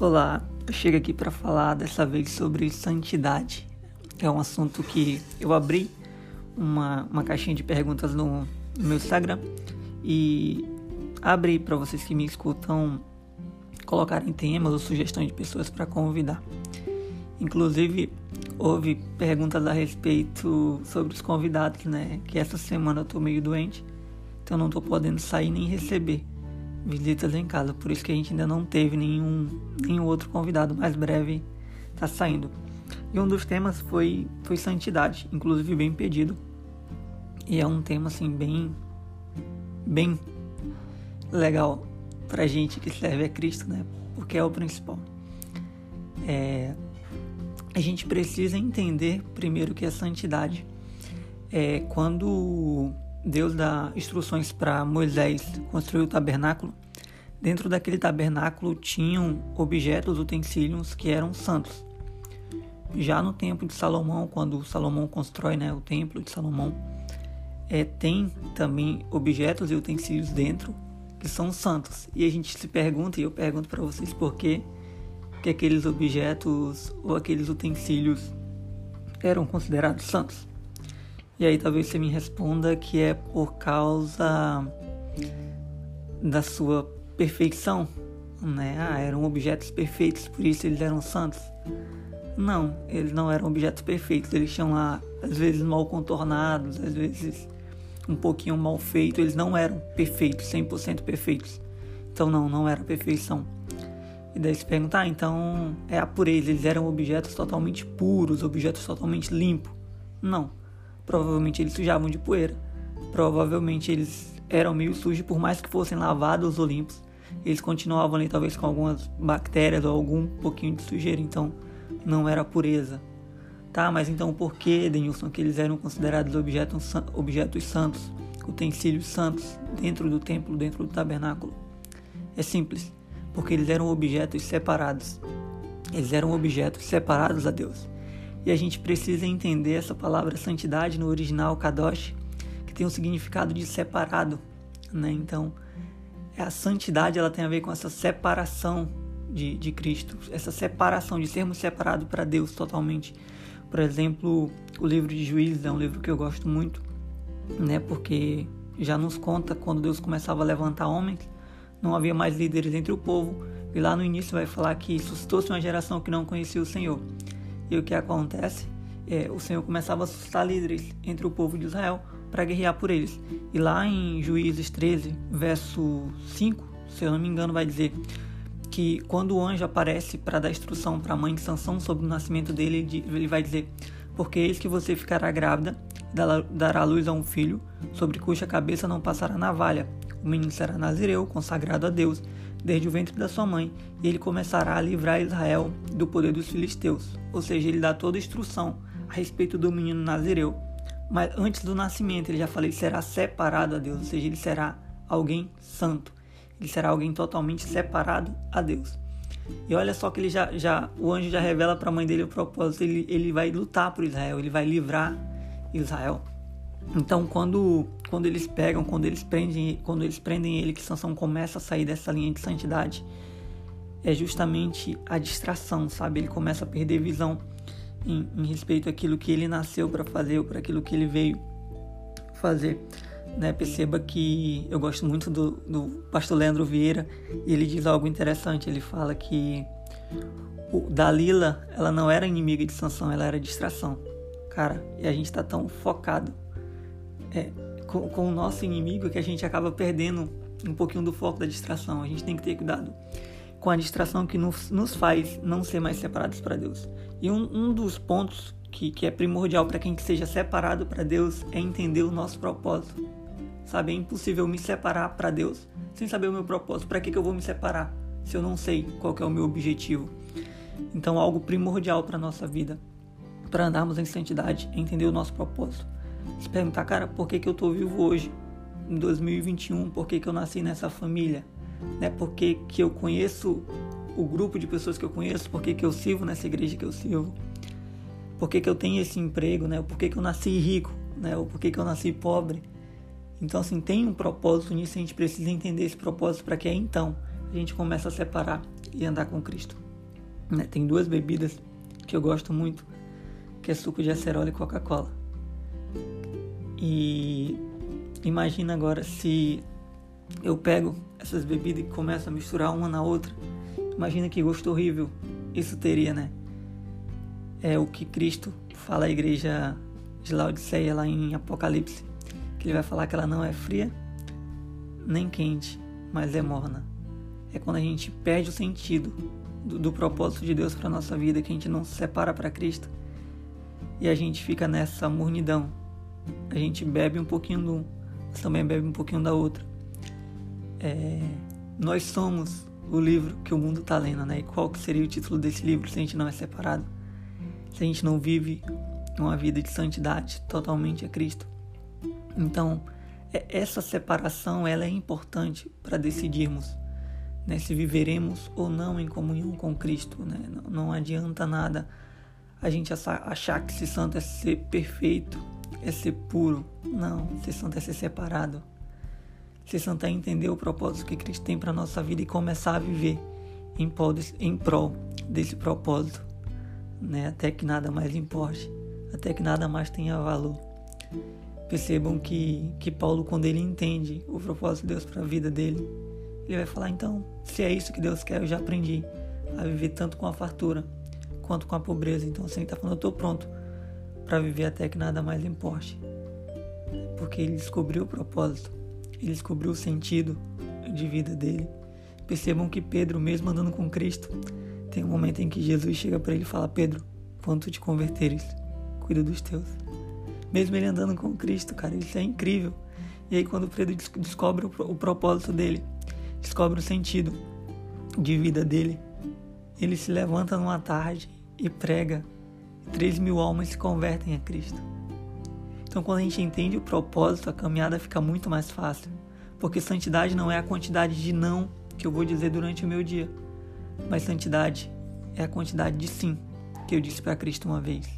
Olá, eu chego aqui para falar dessa vez sobre santidade. É um assunto que eu abri uma, uma caixinha de perguntas no, no meu Instagram e abri para vocês que me escutam colocarem temas ou sugestões de pessoas para convidar. Inclusive, houve perguntas a respeito sobre os convidados, né? Que essa semana eu tô meio doente, então não tô podendo sair nem receber visitas em casa, por isso que a gente ainda não teve nenhum, nenhum outro convidado mais breve tá saindo. E um dos temas foi, foi santidade, inclusive bem pedido. E é um tema assim bem bem legal pra gente que serve a Cristo, né? Porque é o principal. É, a gente precisa entender primeiro que é santidade. É, quando Deus dá instruções para Moisés construir o tabernáculo. Dentro daquele tabernáculo tinham objetos, utensílios que eram santos. Já no templo de Salomão, quando Salomão constrói né, o templo de Salomão, é, tem também objetos e utensílios dentro que são santos. E a gente se pergunta, e eu pergunto para vocês por quê, que aqueles objetos ou aqueles utensílios eram considerados santos. E aí talvez você me responda que é por causa da sua perfeição, né? Ah, eram objetos perfeitos, por isso eles eram santos. Não, eles não eram objetos perfeitos, eles tinham lá, às vezes mal contornados, às vezes um pouquinho mal feitos, eles não eram perfeitos, 100% perfeitos. Então não, não era perfeição. E daí se perguntar, ah, então é a pureza, eles eram objetos totalmente puros, objetos totalmente limpos. Não, provavelmente eles sujavam de poeira. Provavelmente eles eram meio sujos, por mais que fossem lavados ou limpos. Eles continuavam ali, talvez com algumas bactérias ou algum pouquinho de sujeira, então não era pureza. Tá, mas então por que, Denilson, que eles eram considerados objetos, objetos santos, utensílios santos, dentro do templo, dentro do tabernáculo? É simples, porque eles eram objetos separados. Eles eram objetos separados a Deus. E a gente precisa entender essa palavra santidade no original kadosh, que tem um significado de separado, né? Então, a santidade ela tem a ver com essa separação de, de Cristo, essa separação de sermos separados para Deus totalmente. Por exemplo, o livro de Juízes é um livro que eu gosto muito, né? Porque já nos conta quando Deus começava a levantar homens, não havia mais líderes entre o povo. E lá no início vai falar que suscitou-se uma geração que não conhecia o Senhor. E o que acontece? É, o Senhor começava a suscitar líderes entre o povo de Israel para guerrear por eles. E lá em Juízes 13, verso 5, se eu não me engano, vai dizer que quando o anjo aparece para dar instrução para a mãe de Sansão sobre o nascimento dele, ele vai dizer: Porque eis que você ficará grávida, dará luz a um filho, sobre cuja cabeça não passará navalha. O menino será nazireu, consagrado a Deus, desde o ventre da sua mãe, e ele começará a livrar Israel do poder dos filisteus. Ou seja, ele dá toda a instrução a respeito do menino Nazireu. Mas antes do nascimento, ele já falei, será separado a Deus, ou seja, ele será alguém santo. Ele será alguém totalmente separado a Deus. E olha só que ele já, já o anjo já revela para a mãe dele o propósito, ele, ele vai lutar por Israel, ele vai livrar Israel. Então, quando, quando eles pegam, quando eles prendem, quando eles prendem ele, que Sansão começa a sair dessa linha de santidade, é justamente a distração, sabe? Ele começa a perder visão em, em respeito àquilo que ele nasceu para fazer ou para aquilo que ele veio fazer. Né? Perceba que eu gosto muito do, do pastor Leandro Vieira e ele diz algo interessante. Ele fala que o, Dalila ela não era inimiga de Sansão, ela era distração. Cara, e a gente está tão focado é, com, com, o nosso inimigo que a gente acaba perdendo um pouquinho do foco da distração. A gente tem que ter cuidado com a distração que nos, nos faz não ser mais separados para Deus. E um, um dos pontos que, que é primordial para quem que seja separado para Deus é entender o nosso propósito. Sabe, é impossível me separar para Deus sem saber o meu propósito. Para que, que eu vou me separar se eu não sei qual é o meu objetivo? Então, algo primordial para nossa vida, para andarmos em santidade, é entender o nosso propósito se perguntar, cara, por que, que eu tô vivo hoje, em 2021? Por que, que eu nasci nessa família? Né? Por que, que eu conheço o grupo de pessoas que eu conheço? Por que, que eu sirvo nessa igreja que eu sirvo? Por que, que eu tenho esse emprego? Né? Por que, que eu nasci rico? Né? Ou por que, que eu nasci pobre? Então, assim, tem um propósito nisso, a gente precisa entender esse propósito para que aí então a gente comece a separar e andar com Cristo. Né? Tem duas bebidas que eu gosto muito, que é suco de acerola e Coca-Cola. E imagina agora se eu pego essas bebidas e começo a misturar uma na outra. Imagina que gosto horrível isso teria, né? É o que Cristo fala à igreja de Laodiceia lá em Apocalipse, que ele vai falar que ela não é fria nem quente, mas é morna. É quando a gente perde o sentido do, do propósito de Deus para nossa vida, que a gente não se separa para Cristo e a gente fica nessa mornidão. A gente bebe um pouquinho de um, mas também bebe um pouquinho da outra. É, nós somos o livro que o mundo está lendo, né? E qual que seria o título desse livro se a gente não é separado? Se a gente não vive uma vida de santidade totalmente a Cristo. Então, é, essa separação ela é importante para decidirmos né, se viveremos ou não em comunhão com Cristo. Né? Não, não adianta nada a gente achar que ser santo é ser perfeito, ser puro. Não, ser santo é ser separado. Ser santo é entender o propósito que Cristo tem para nossa vida e começar a viver em prol, desse, em prol desse propósito, né? até que nada mais importe, até que nada mais tenha valor. Percebam que, que Paulo, quando ele entende o propósito de Deus para a vida dele, ele vai falar: então, se é isso que Deus quer, eu já aprendi a viver tanto com a fartura quanto com a pobreza. Então, assim, ele está falando: eu estou pronto para viver até que nada mais importe. Porque ele descobriu o propósito, ele descobriu o sentido de vida dele. Percebam que Pedro, mesmo andando com Cristo, tem um momento em que Jesus chega para ele e fala: Pedro, quando tu te converteres, cuida dos teus mesmo ele andando com Cristo, cara, isso é incrível. E aí quando Pedro descobre o propósito dele, descobre o sentido de vida dele, ele se levanta numa tarde e prega. Três mil almas se convertem a Cristo. Então, quando a gente entende o propósito, a caminhada fica muito mais fácil. Porque santidade não é a quantidade de não que eu vou dizer durante o meu dia, mas santidade é a quantidade de sim que eu disse para Cristo uma vez.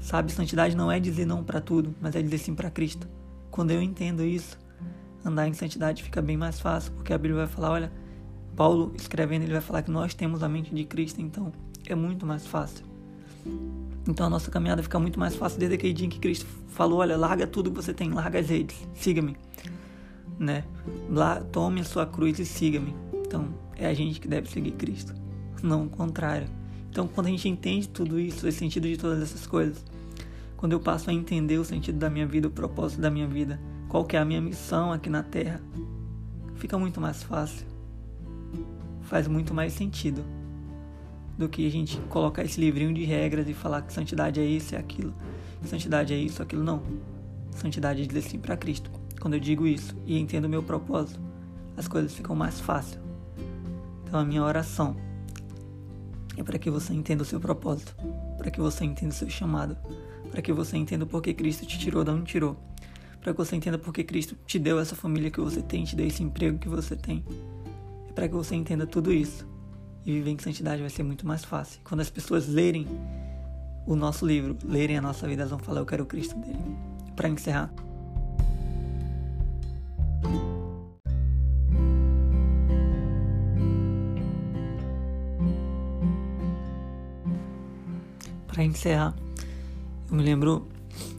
Sabe, santidade não é dizer não para tudo, mas é dizer sim para Cristo. Quando eu entendo isso, andar em santidade fica bem mais fácil, porque a Bíblia vai falar, olha, Paulo escrevendo, ele vai falar que nós temos a mente de Cristo, então é muito mais fácil. Então a nossa caminhada fica muito mais fácil desde aquele dia em que Cristo falou, olha, larga tudo que você tem, larga as redes, siga-me, né? Lá, tome a sua cruz e siga-me. Então é a gente que deve seguir Cristo, não o contrário. Então, quando a gente entende tudo isso, o sentido de todas essas coisas, quando eu passo a entender o sentido da minha vida, o propósito da minha vida, qual que é a minha missão aqui na Terra, fica muito mais fácil. Faz muito mais sentido do que a gente colocar esse livrinho de regras e falar que santidade é isso é aquilo, santidade é isso, aquilo não. Santidade é dizer sim para Cristo. Quando eu digo isso e entendo o meu propósito, as coisas ficam mais fáceis. Então a minha oração é para que você entenda o seu propósito, para que você entenda o seu chamado, para que você entenda por que Cristo te tirou de onde tirou, para que você entenda por que Cristo te deu essa família que você tem, te deu esse emprego que você tem. É para que você entenda tudo isso. E viver em santidade vai ser muito mais fácil. Quando as pessoas lerem o nosso livro, lerem a nossa vida, elas vão falar: Eu quero o Cristo dele. Para encerrar. para encerrar, eu me lembro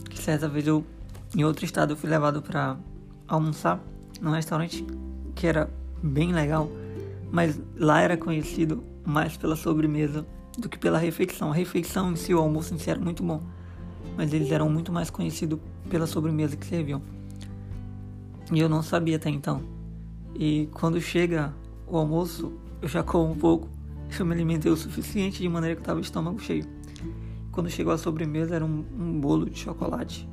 que certa vez eu, em outro estado, eu fui levado para almoçar num restaurante que era bem legal, mas lá era conhecido mais pela sobremesa do que pela refeição. A refeição em si, o almoço em si era muito bom, mas eles eram muito mais conhecidos pela sobremesa que serviam. E eu não sabia até então. E quando chega o almoço, eu já como um pouco. Eu me alimentei o suficiente de maneira que estava o estômago cheio. Quando chegou a sobremesa era um, um bolo de chocolate.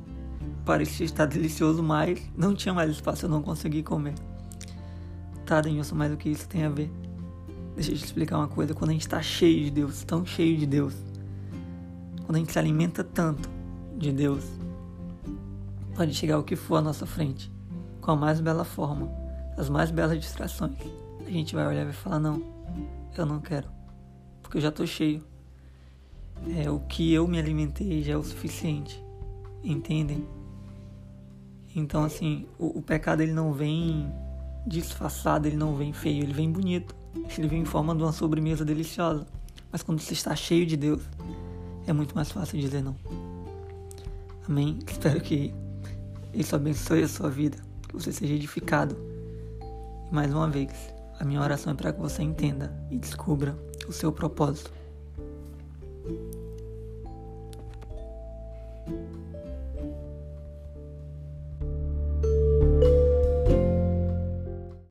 Parecia estar delicioso, mas não tinha mais espaço, eu não consegui comer. Tá, Denilson, mas o que isso tem a ver? Deixa eu te explicar uma coisa. Quando a gente está cheio de Deus, tão cheio de Deus, quando a gente se alimenta tanto de Deus, pode chegar o que for à nossa frente, com a mais bela forma, as mais belas distrações. A gente vai olhar e vai falar: Não, eu não quero, porque eu já estou cheio é, o que eu me alimentei já é o suficiente, entendem? Então assim, o, o, pecado ele não vem disfarçado, ele não vem feio, ele vem bonito, ele vem em forma de uma sobremesa deliciosa, Mas quando você está cheio de Deus, é muito mais fácil dizer não. Amém? Espero que isso abençoe a sua vida, que você seja edificado. E mais uma vez, a minha oração é para que você entenda e descubra o seu propósito.